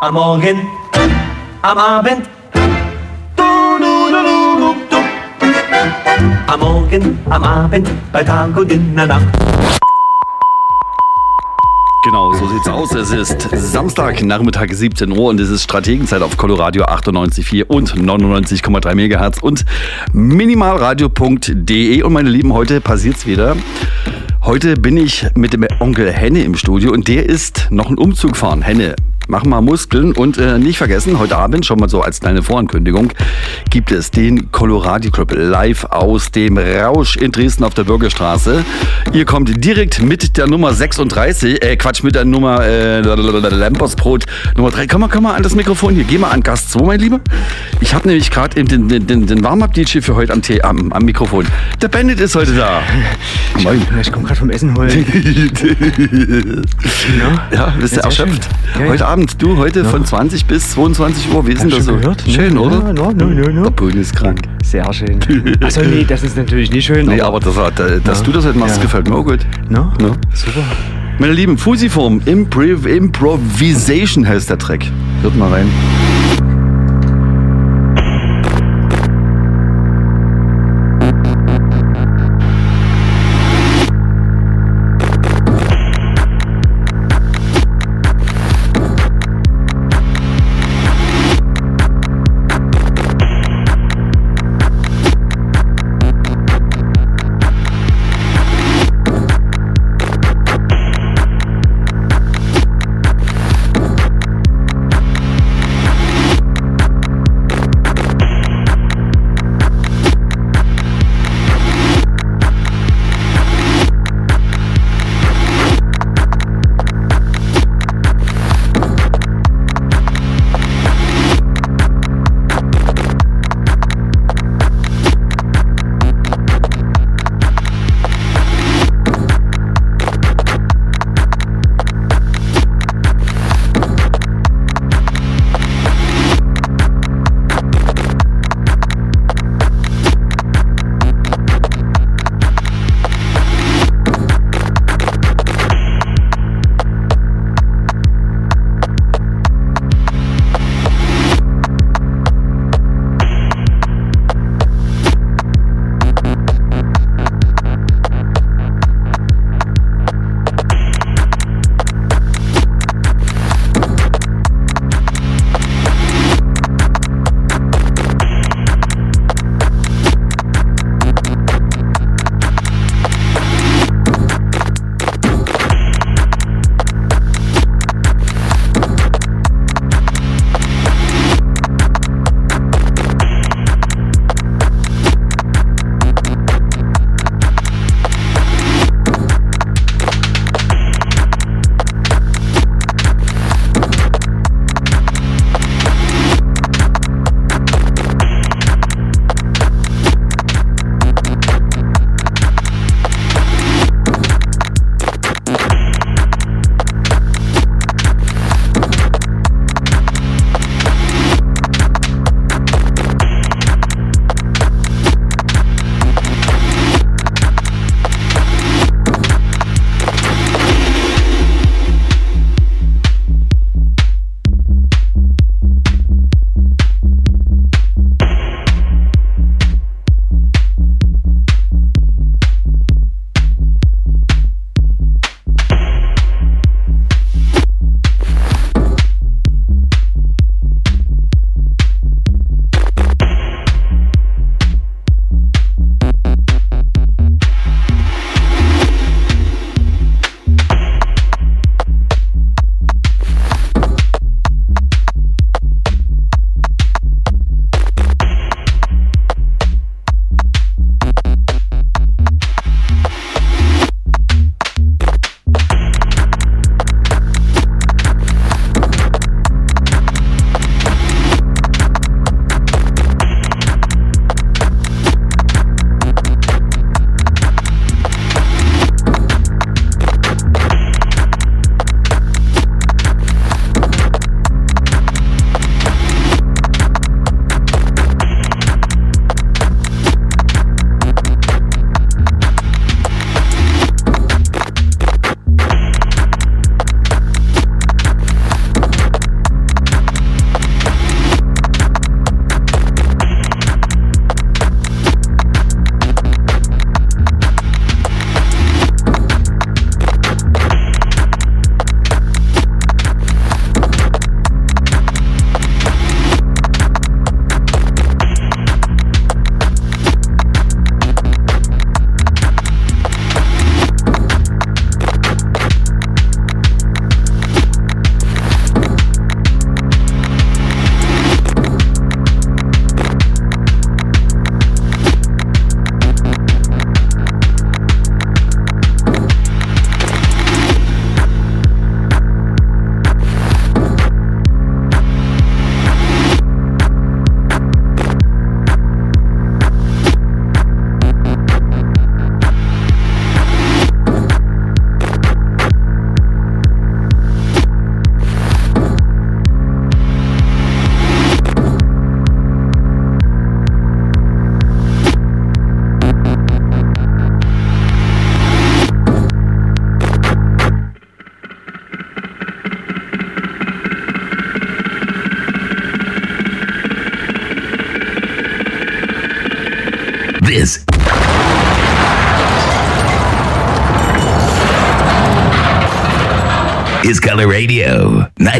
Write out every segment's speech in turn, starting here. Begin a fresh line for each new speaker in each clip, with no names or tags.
Am Morgen, am Abend. Am Morgen, am Abend, bei Tag und in der Nacht.
Genau, so sieht's aus. Es ist Samstag, Nachmittag 17 Uhr und es ist Strategenzeit auf Coloradio 98,4 und 99,3 MHz und minimalradio.de. Und meine Lieben, heute passiert's wieder. Heute bin ich mit dem Onkel Henne im Studio und der ist noch einen Umzug fahren. Henne, mach mal Muskeln und äh, nicht vergessen, heute Abend, schon mal so als kleine Vorankündigung, gibt es den Colorado Club live aus dem Rausch in Dresden auf der Bürgerstraße. Ihr kommt direkt mit der Nummer 36, äh, Quatsch, mit der Nummer äh, Lampersbrot Nummer 3. Komm mal, komm mal an das Mikrofon hier, geh mal an Gast 2, mein Lieber. Ich habe nämlich gerade den, den, den, den Warm-Up-DJ für heute am, Tee, am, am Mikrofon. Der Bandit ist heute da. Moin.
Ich komme gerade vom Essen holen.
Ja, bist du erschöpft?
Ja,
Heute
ja.
Abend, du, heute von 20 bis 22 Uhr, wie ist denn das so?
gehört?
Schön,
Ja,
oder?
ja, ja, ja, ja.
Der Boden ist krank.
Sehr schön. Achso, nee, das ist natürlich nicht schön.
Nee, aber das, dass
Ja.
du das heute machst,
Ja.
gefällt mir auch gut.
No?
No?
Super.
Meine Lieben, Fusiform, Improv Improvisation heißt der Track. Hört mal rein.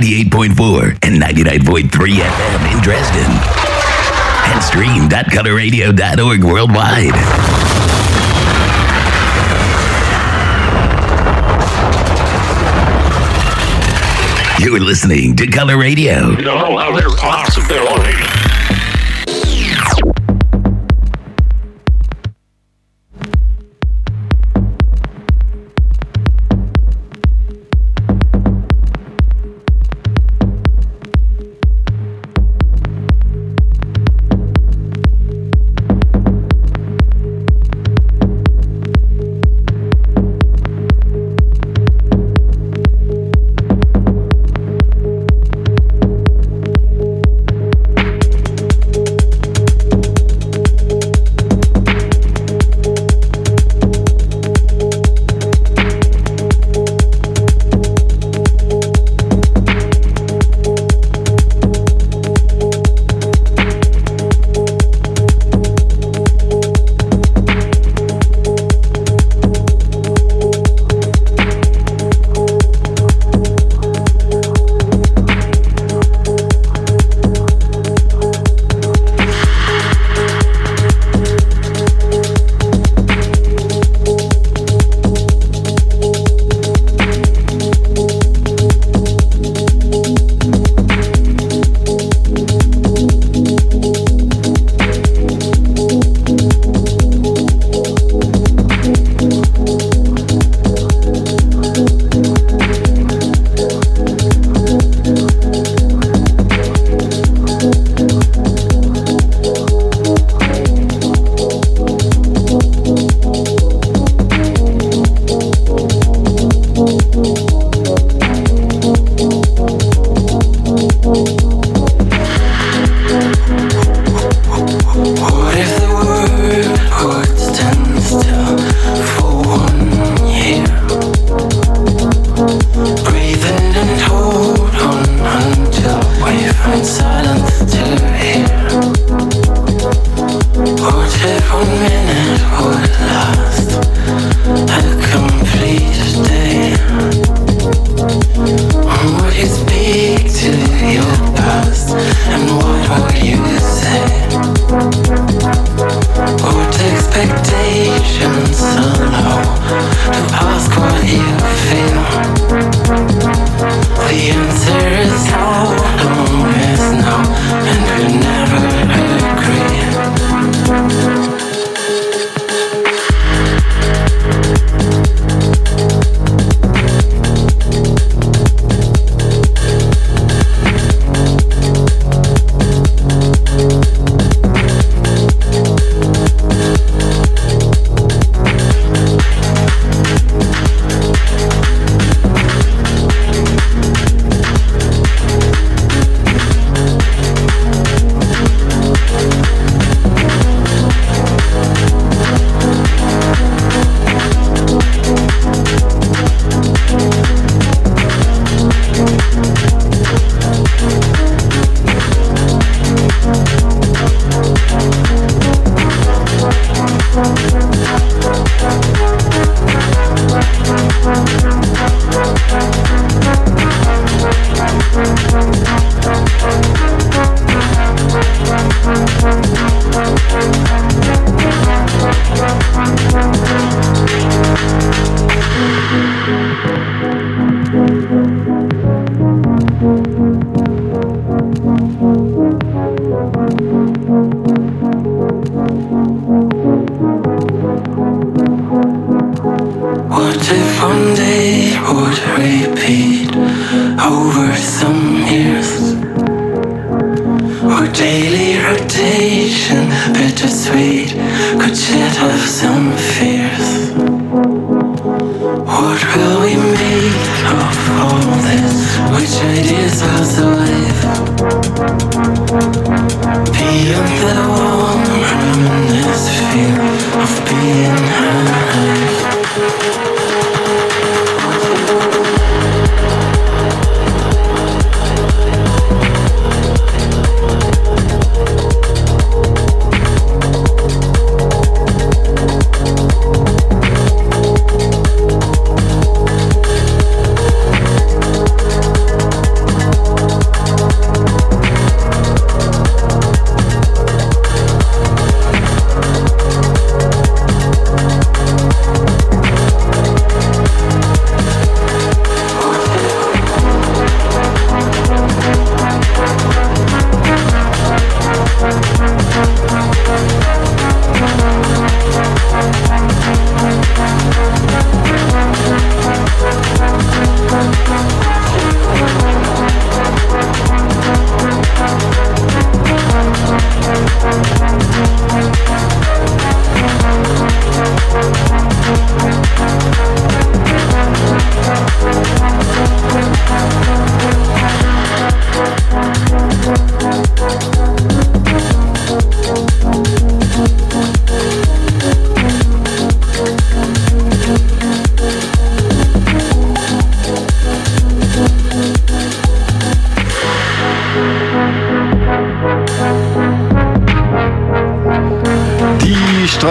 98.4 and 99.3 FM in Dresden. And stream.colorradio.org worldwide. You're listening to Color Radio.
How they're
possible.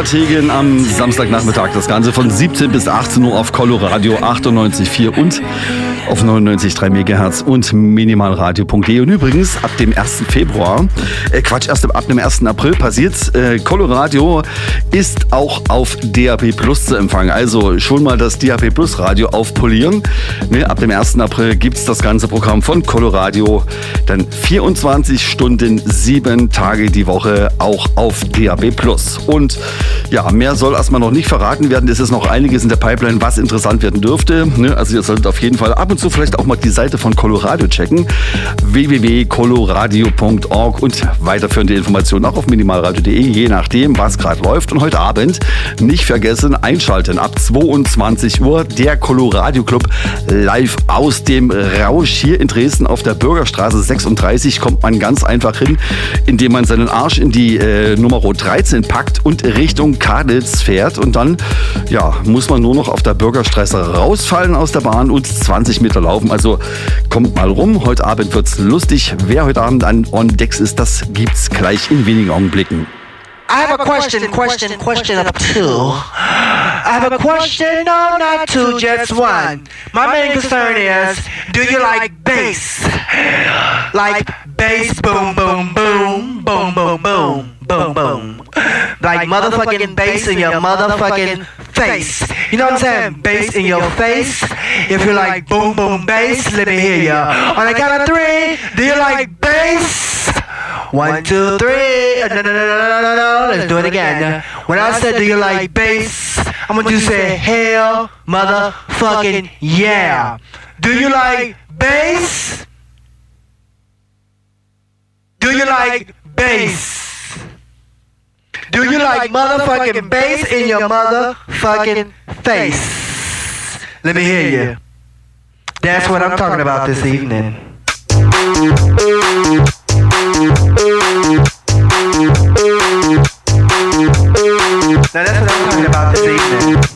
Strategin am Samstagnachmittag. Das Ganze von 17 bis 18 Uhr auf Coloradio 98,4 und auf 99,3 MHz und minimalradio.de. Und übrigens, ab dem 1. Februar, äh Quatsch, erst ab dem 1. April passiert's. Äh, Coloradio ist auch auf DAB Plus zu empfangen. Also schon mal das DAB Plus Radio aufpolieren. Ne, ab dem 1. April gibt's das ganze Programm von Coloradio. Dann 24 Stunden, sieben Tage die Woche auch auf DAB Plus. Und ja, mehr soll erstmal noch nicht verraten werden. Es ist noch einiges in der Pipeline, was interessant werden dürfte. Ne? Also ihr solltet auf jeden Fall ab und zu vielleicht auch mal die Seite von Coloradio checken. www.coloradio.org und weiterführende Informationen auch auf minimalradio.de, je nachdem, was gerade läuft. Und heute Abend nicht vergessen, einschalten ab 22 Uhr der Coloradio Club live aus dem Rausch hier in Dresden auf der Bürgerstraße 36 kommt man ganz einfach hin, indem man seinen Arsch in die äh, Nummer 13 packt und Richtung Kaditz fährt und dann ja, muss man nur noch auf der Bürgerstraße rausfallen aus der Bahn und 20 Meter laufen. Also kommt mal rum. Heute Abend wird's lustig. Wer heute Abend an On Decks ist, das gibt's gleich in wenigen Augenblicken.
I have a question, question, question up two. I have a question, no, not two, just one. My main concern is, do you like bass? Like bass, boom, boom, boom, boom, boom, boom, boom, boom. Like motherfucking bass in your motherfucking face. You know what I'm saying? Bass in your face. If you like boom, boom, bass, let me hear ya. On the count of three, do you like bass? One, two, three. Uh, No, no, no, no, no, no, no. Let's do it again. When I said, do you like bass? I'm going to say, hell, motherfucking yeah. Do you like bass? Do you like bass? Do you like motherfucking bass in your motherfucking face? Let me hear you. That's what I'm talking about this evening. About this evening.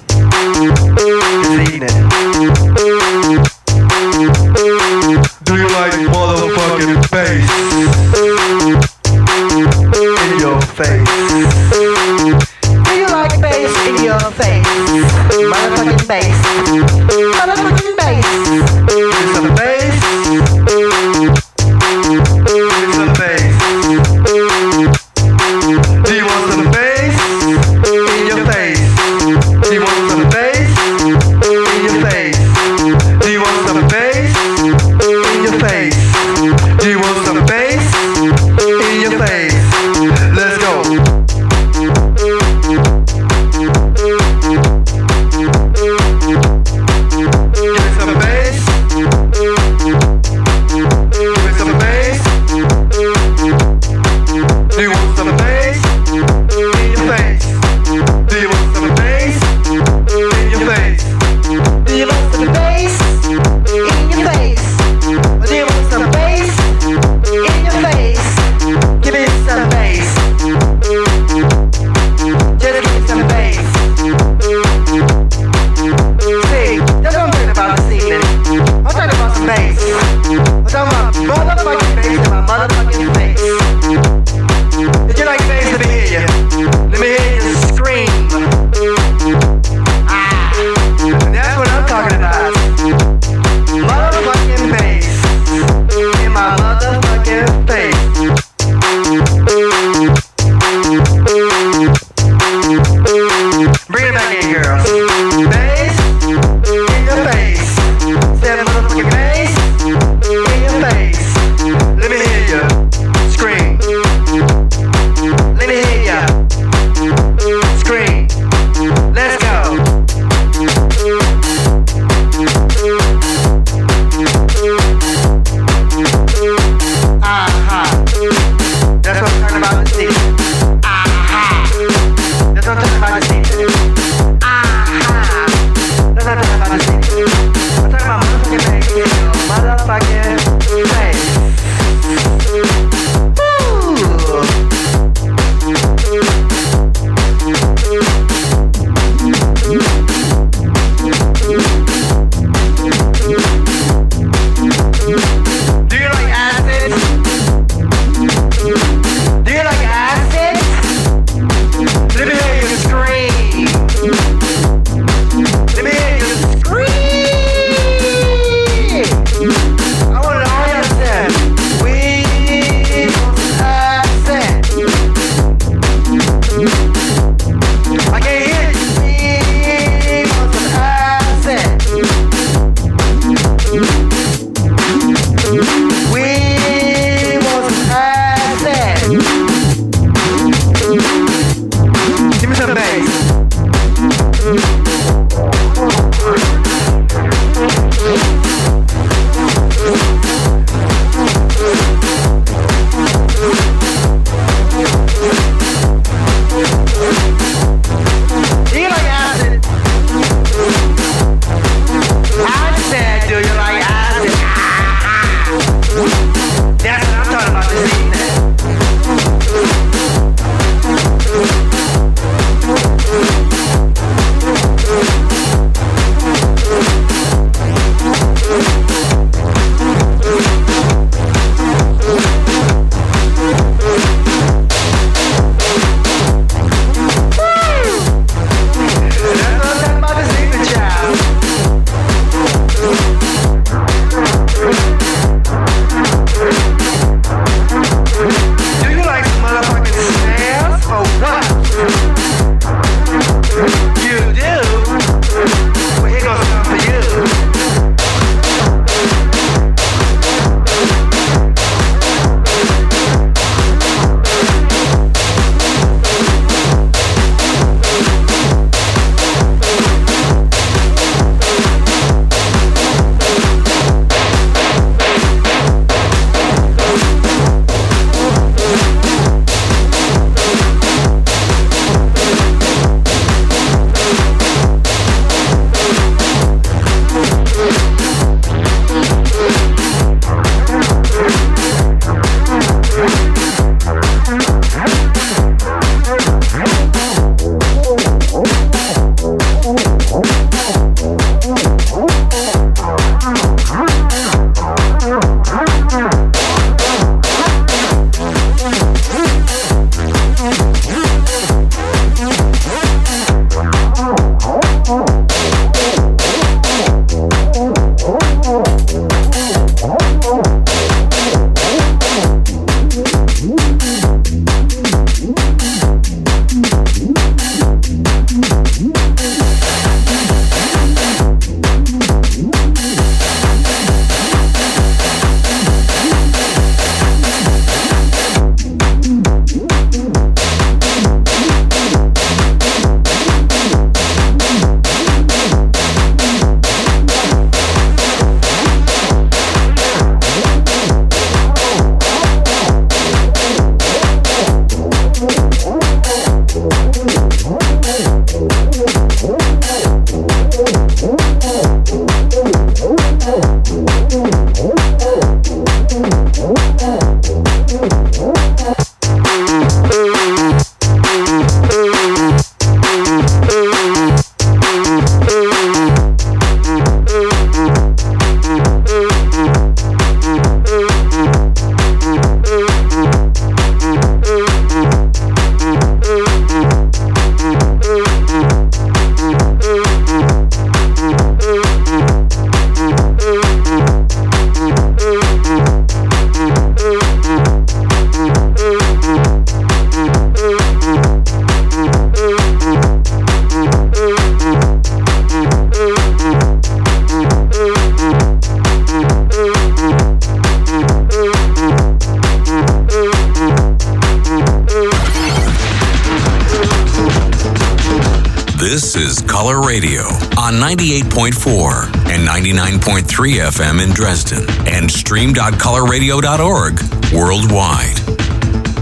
stream.colorradio.org worldwide.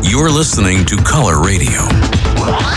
You're listening to Color Radio.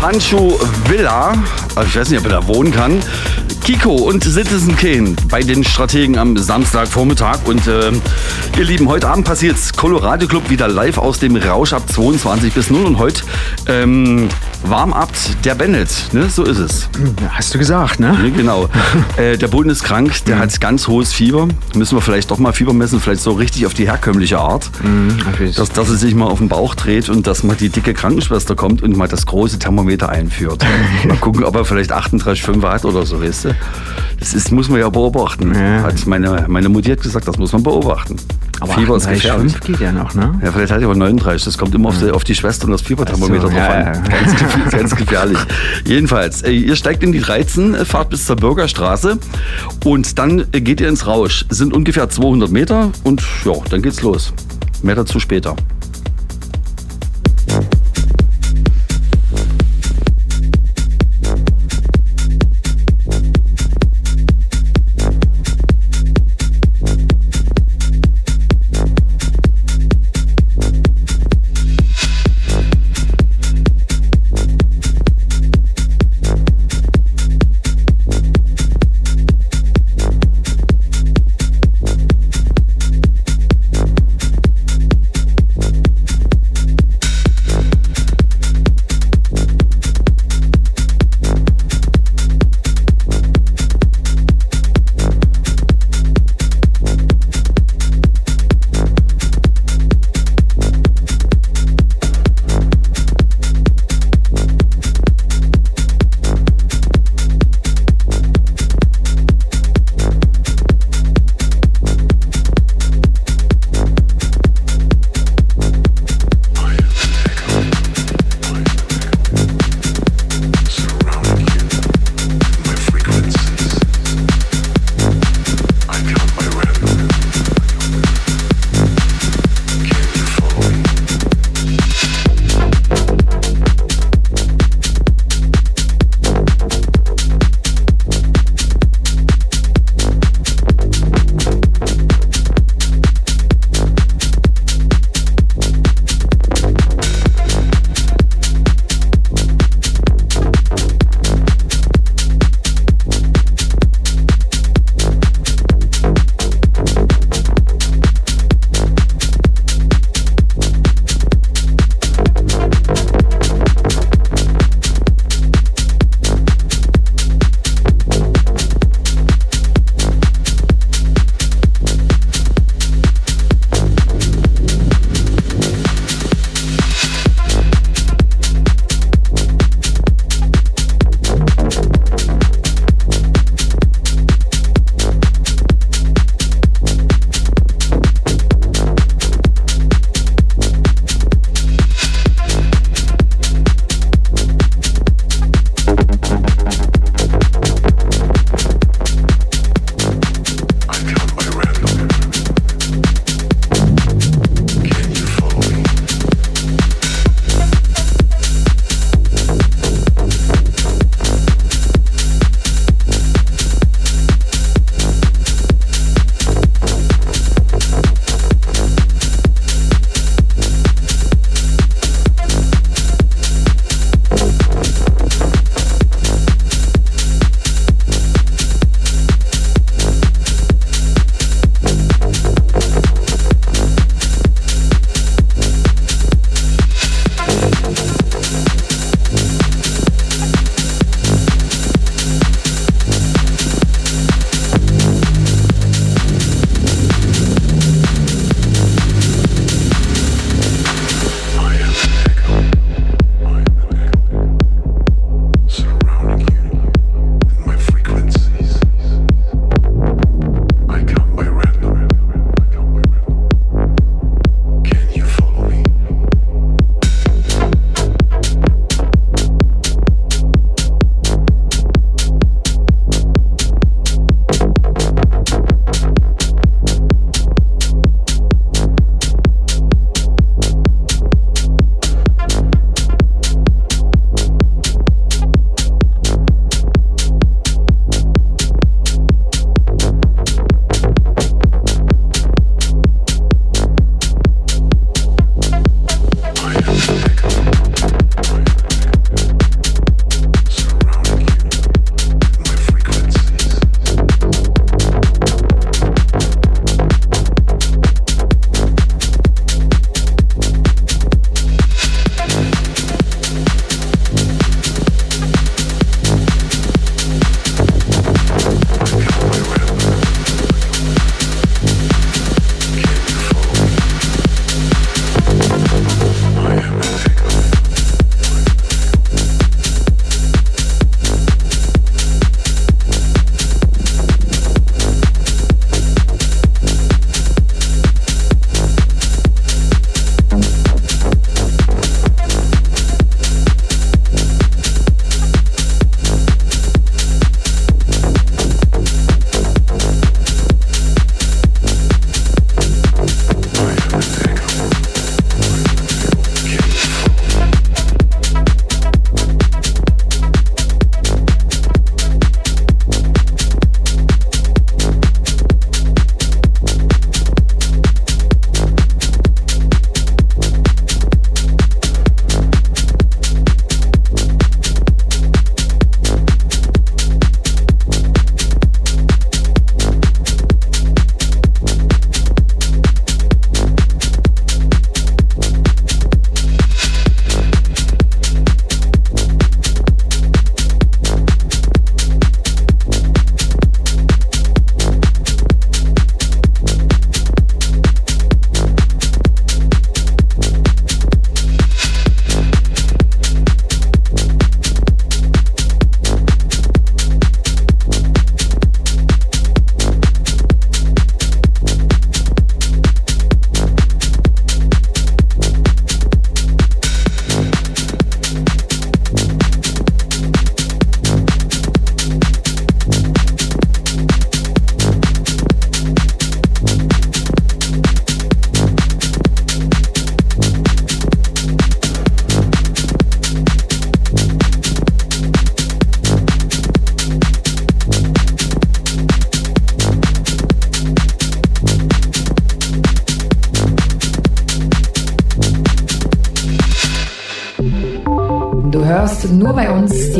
Pancho Villa. Also ich weiß nicht, ob er da wohnen kann. Kiko und Citizen Kane bei den Strategen am Samstagvormittag. Und äh, ihr Lieben, heute Abend passiert's. Colorado Club wieder live aus dem Rausch ab 22 bis 0. Und heute ähm, warm ab der Bennett. Ne? So ist es.
Hast du gesagt, ne?
Ja, genau. äh, der Boden ist krank, der hat ganz hohes Fieber. Müssen wir vielleicht doch mal Fieber messen, vielleicht so richtig auf die herkömmliche Art.
Okay.
Dass, dass er sich mal auf den Bauch dreht und dass mal die dicke Krankenschwester kommt und mal das große Thermometer einführt. mal gucken, ob er vielleicht 38,5 hat oder so, weißt du? Das ist, muss man ja beobachten.
Ja.
Hat meine, meine Mutti hat gesagt, das muss man beobachten.
Aber
Fieber ist
38,5
gefährlich.
geht ja noch, ne?
Ja, vielleicht hat er aber 39. Das kommt immer auf, die, auf die Schwester und das Fieberthermometer
so,
drauf
ja,
an.
ja.
Ganz, gef- ganz gefährlich. Jedenfalls, äh, ihr steigt in die 13, äh, fahrt bis zur Bürgerstraße und dann geht ihr ins Rausch. Sind ungefähr 200 Meter und ja, dann geht's los. Mehr dazu später.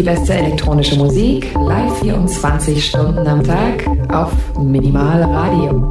beste elektronische Musik live 24 Stunden am Tag auf Minimal Radio.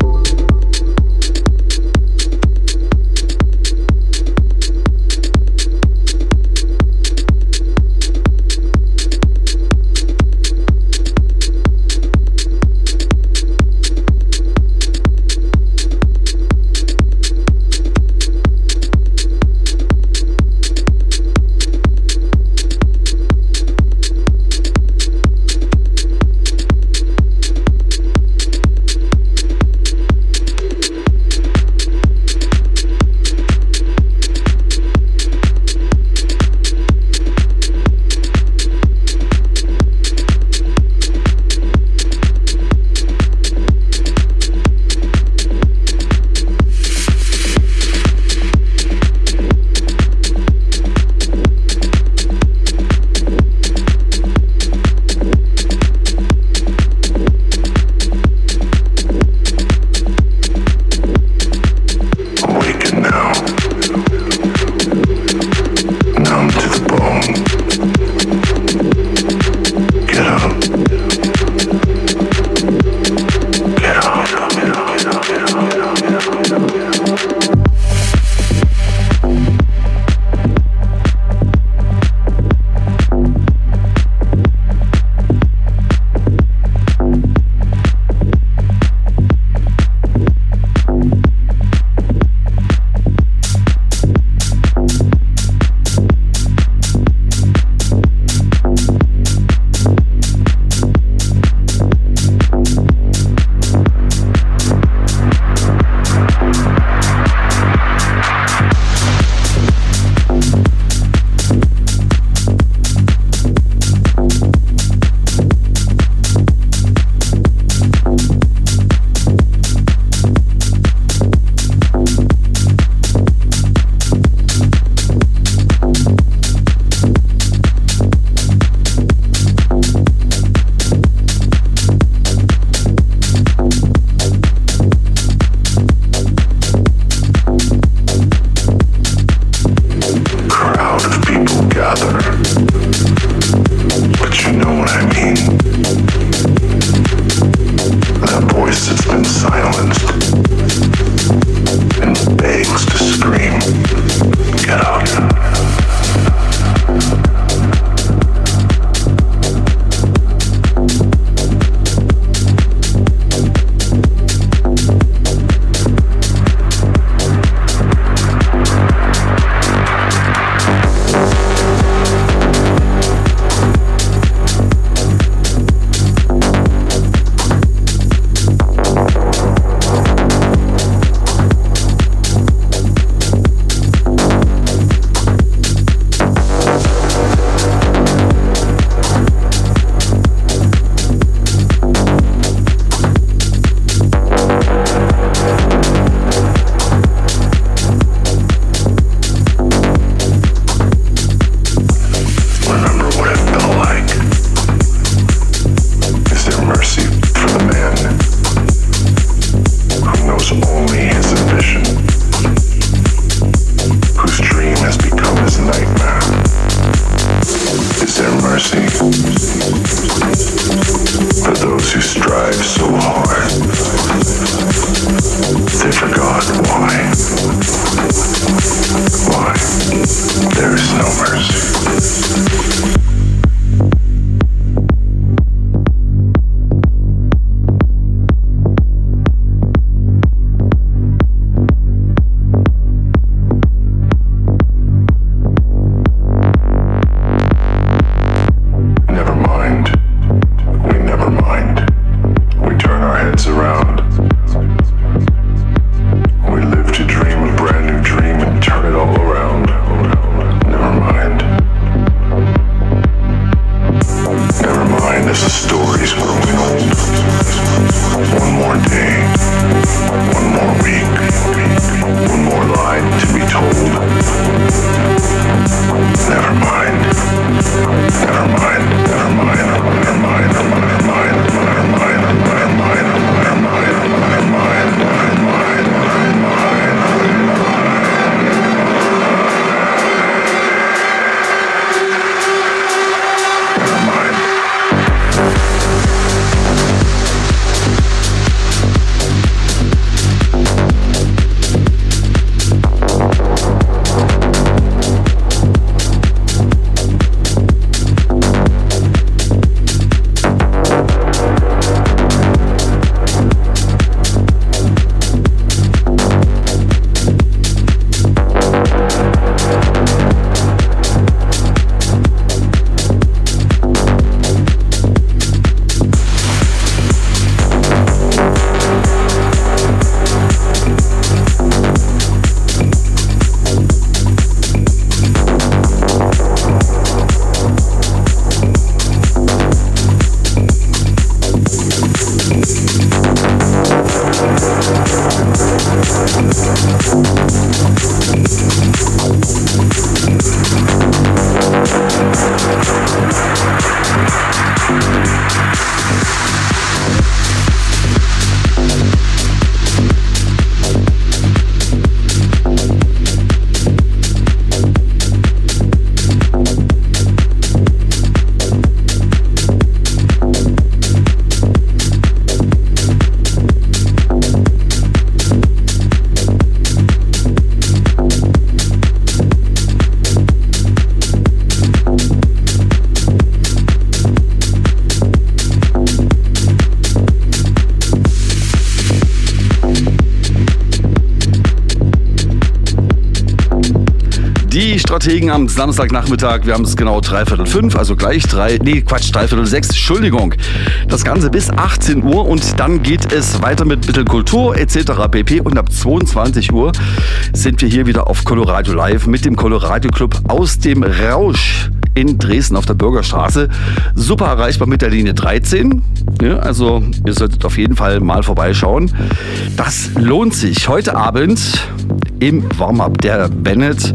Strategen am Samstagnachmittag. Wir haben es genau dreiviertel fünf, also gleich drei, nee, Quatsch, dreiviertel sechs, Entschuldigung. Das Ganze bis 18 Uhr und dann geht es weiter mit bisschen Kultur etc. pp. Und ab 22 Uhr sind wir hier wieder auf Colorado Live mit dem Colorado Club aus dem Rausch in Dresden auf der Bürgerstraße. Super erreichbar mit der Linie 13. Ja, also ihr solltet auf jeden Fall mal vorbeischauen. Das lohnt sich. Heute Abend im Warm-up der Bennett.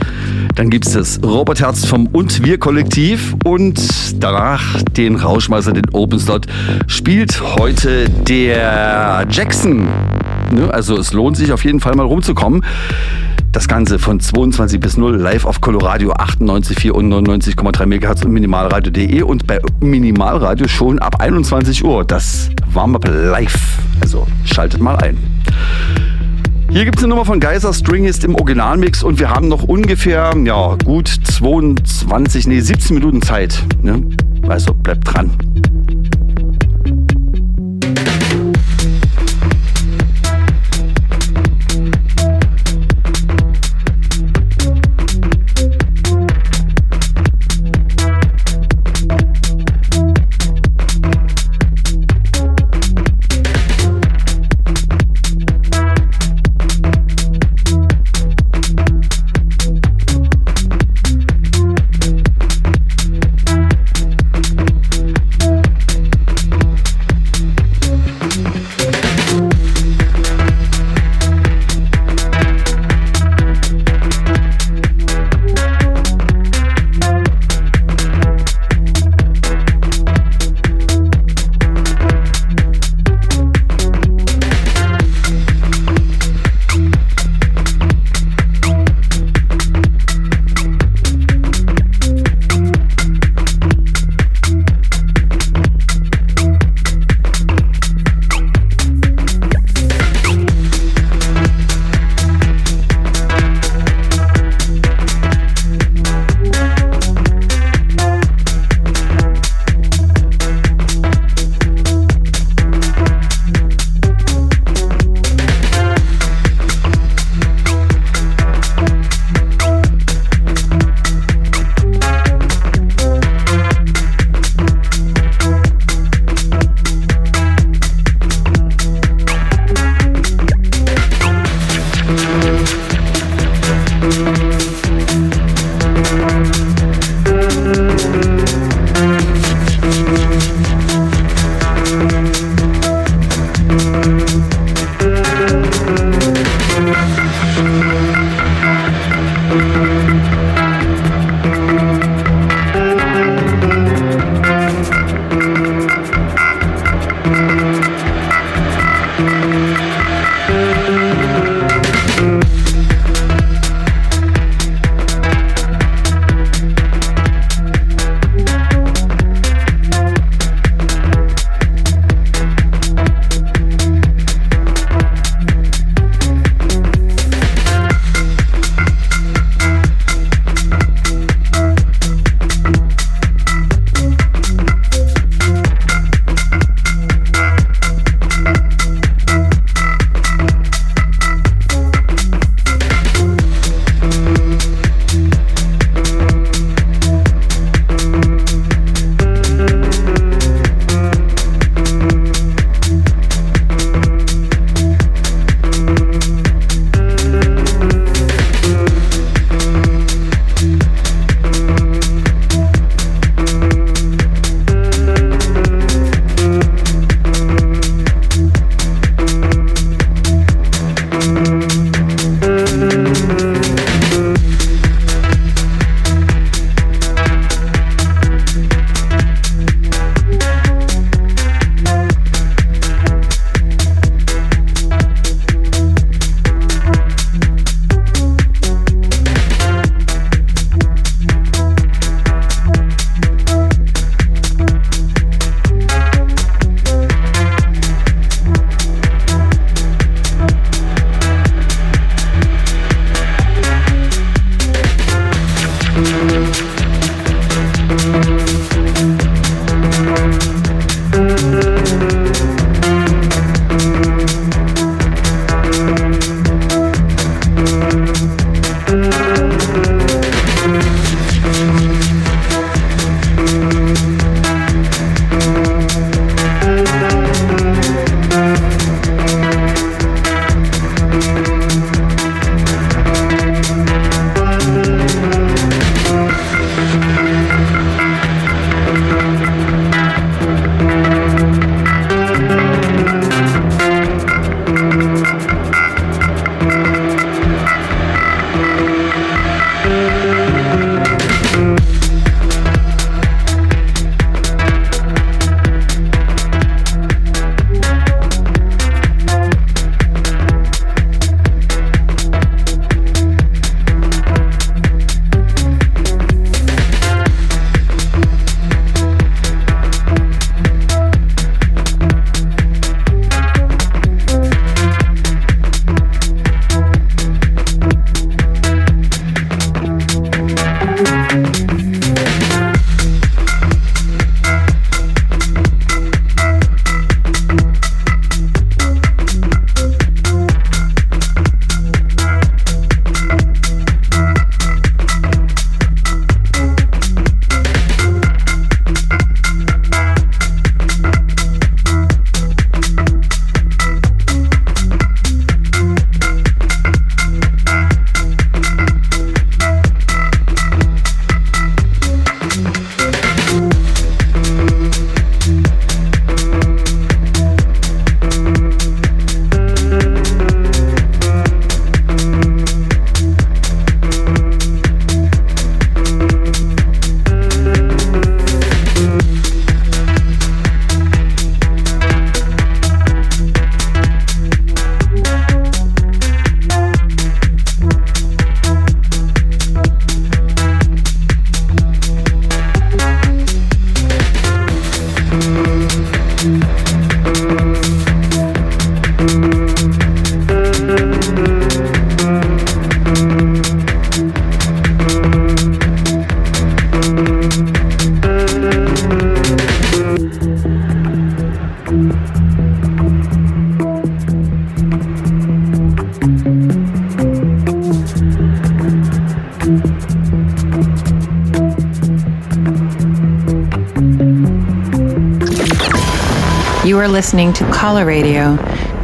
Dann gibt es das Robert Herz vom Und Wir Kollektiv und danach den Rauschmeister, den Open Slot, spielt heute der Jackson. Ne, Also es lohnt sich auf jeden Fall mal rumzukommen. Das Ganze von 22 bis 0 live auf Coloradio 98,4 und 99,3 MHz und minimalradio.de und bei Minimalradio schon ab 21 Uhr. Das Warm-up live. Also schaltet mal ein. Hier gibt es eine Nummer von Geyser String ist im Originalmix und wir haben noch ungefähr, ja, gut 22, nee, 17 Minuten Zeit. Ne? Also bleibt dran.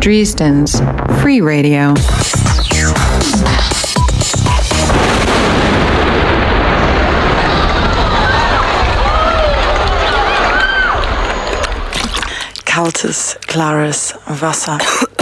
Dresden's free radio.
Kaltes, klares Wasser.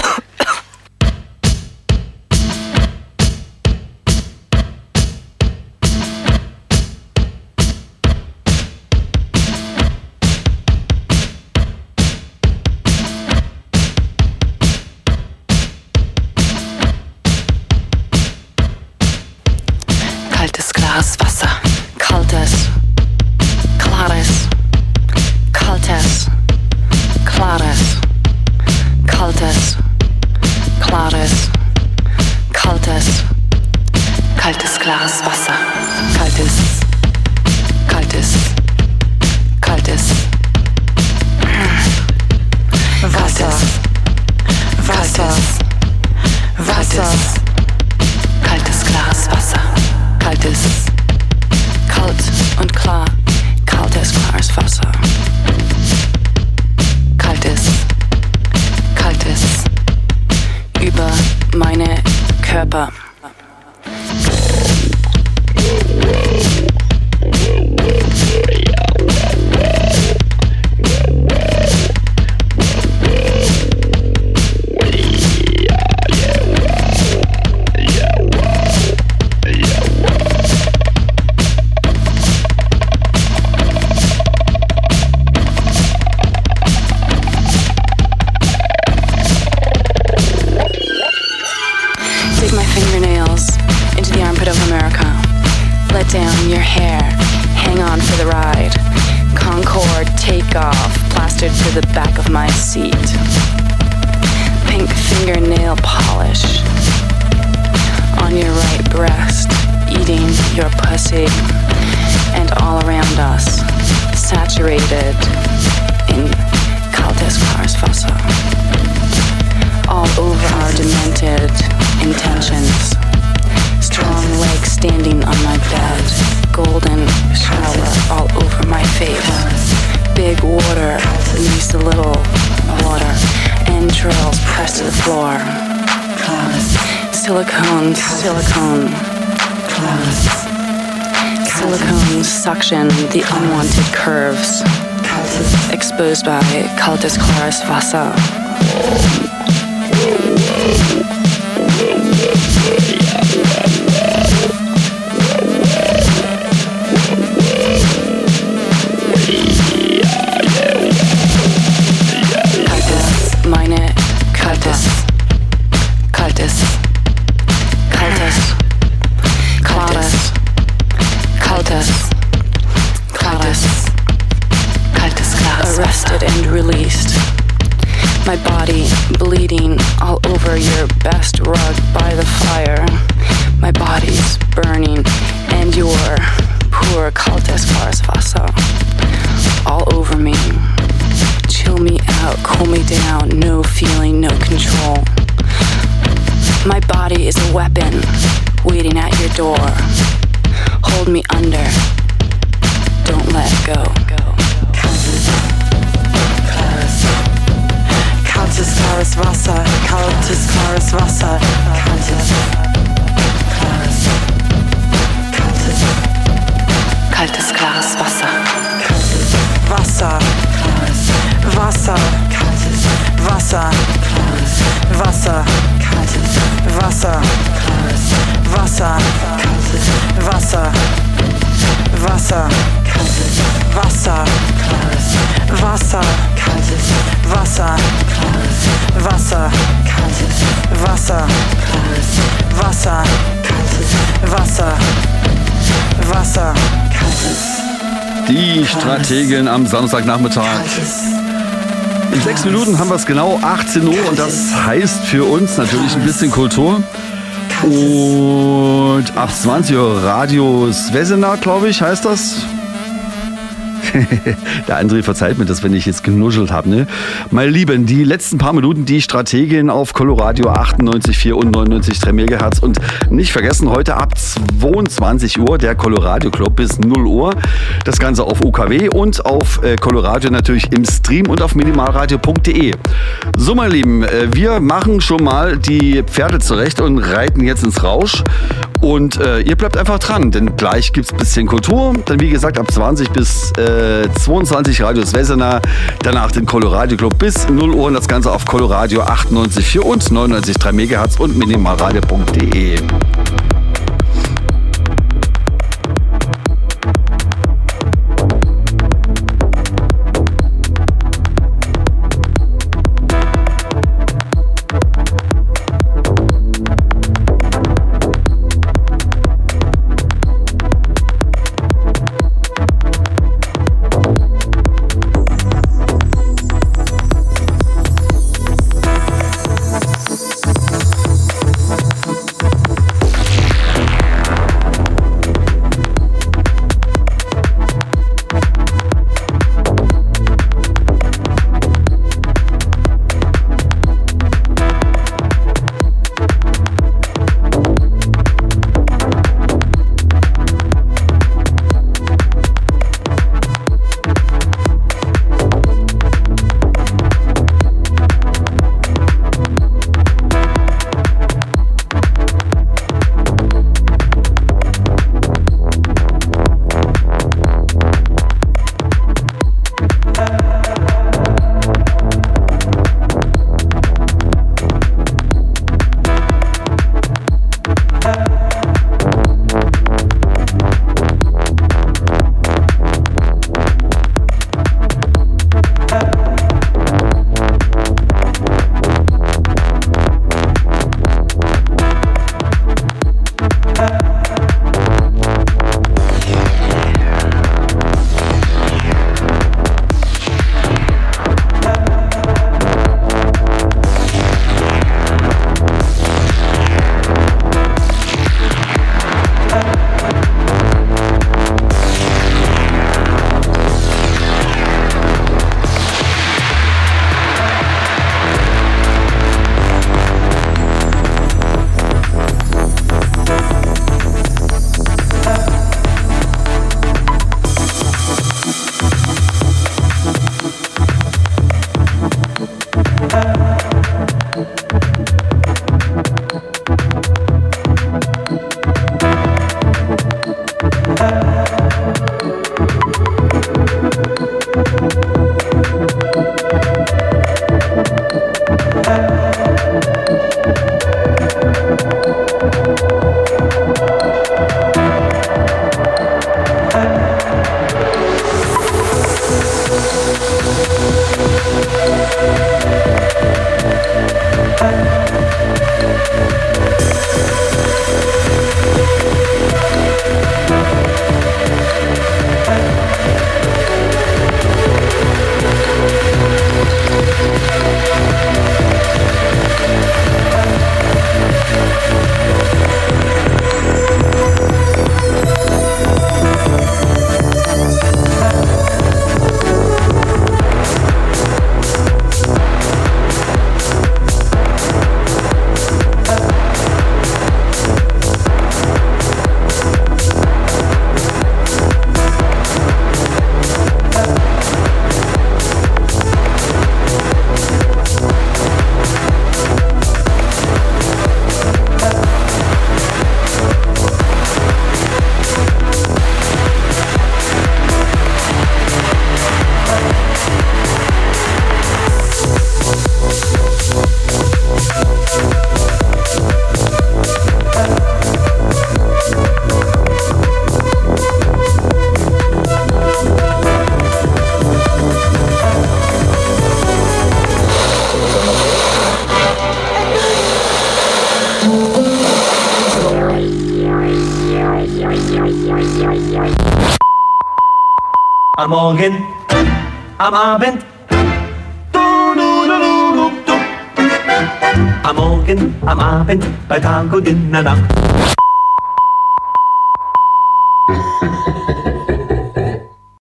Saturated in kaltes Wasser all over our demented intentions. Strong legs standing on my bed, golden shower all over my face. Big water meets a little water, entrails pressed to the floor. Silicone, silicone. Silicone suction the unwanted curves exposed by Kaltes Klares Wasser. Wasser, kaltes Wasser, klares Wasser, kaltes Wasser, klares Wasser,
kaltes Wasser, klares Wasser, kaltes
Wasser,
Wasser, kaltes
Die Strategin am Samstagnachmittag. In sechs Minuten haben wir es genau, 18 Uhr und das heißt für uns natürlich ein bisschen Kultur. Und ab 20 Uhr Radio Svesena, glaube ich, heißt das. Der André verzeiht mir das, wenn ich jetzt genuschelt habe. Ne? Meine Lieben, die letzten paar Minuten die Strategin auf Coloradio 98,4 und 99,3 MHz. Und nicht vergessen, heute ab 22 Uhr der Coloradio Club bis 0 Uhr. Das Ganze auf UKW und auf äh, Coloradio natürlich im Stream und auf minimalradio.de. So, meine Lieben, äh, wir machen schon mal die Pferde zurecht und reiten jetzt ins Rausch. Und äh, ihr bleibt einfach dran, denn gleich gibt es ein bisschen Kultur. Dann wie gesagt ab 20 bis äh, 22 Radio Svesena. Danach den Coloradio Club bis 0 Uhr und das Ganze auf Coloradio 98,4 und 99,3 MHz und minimalradio.de.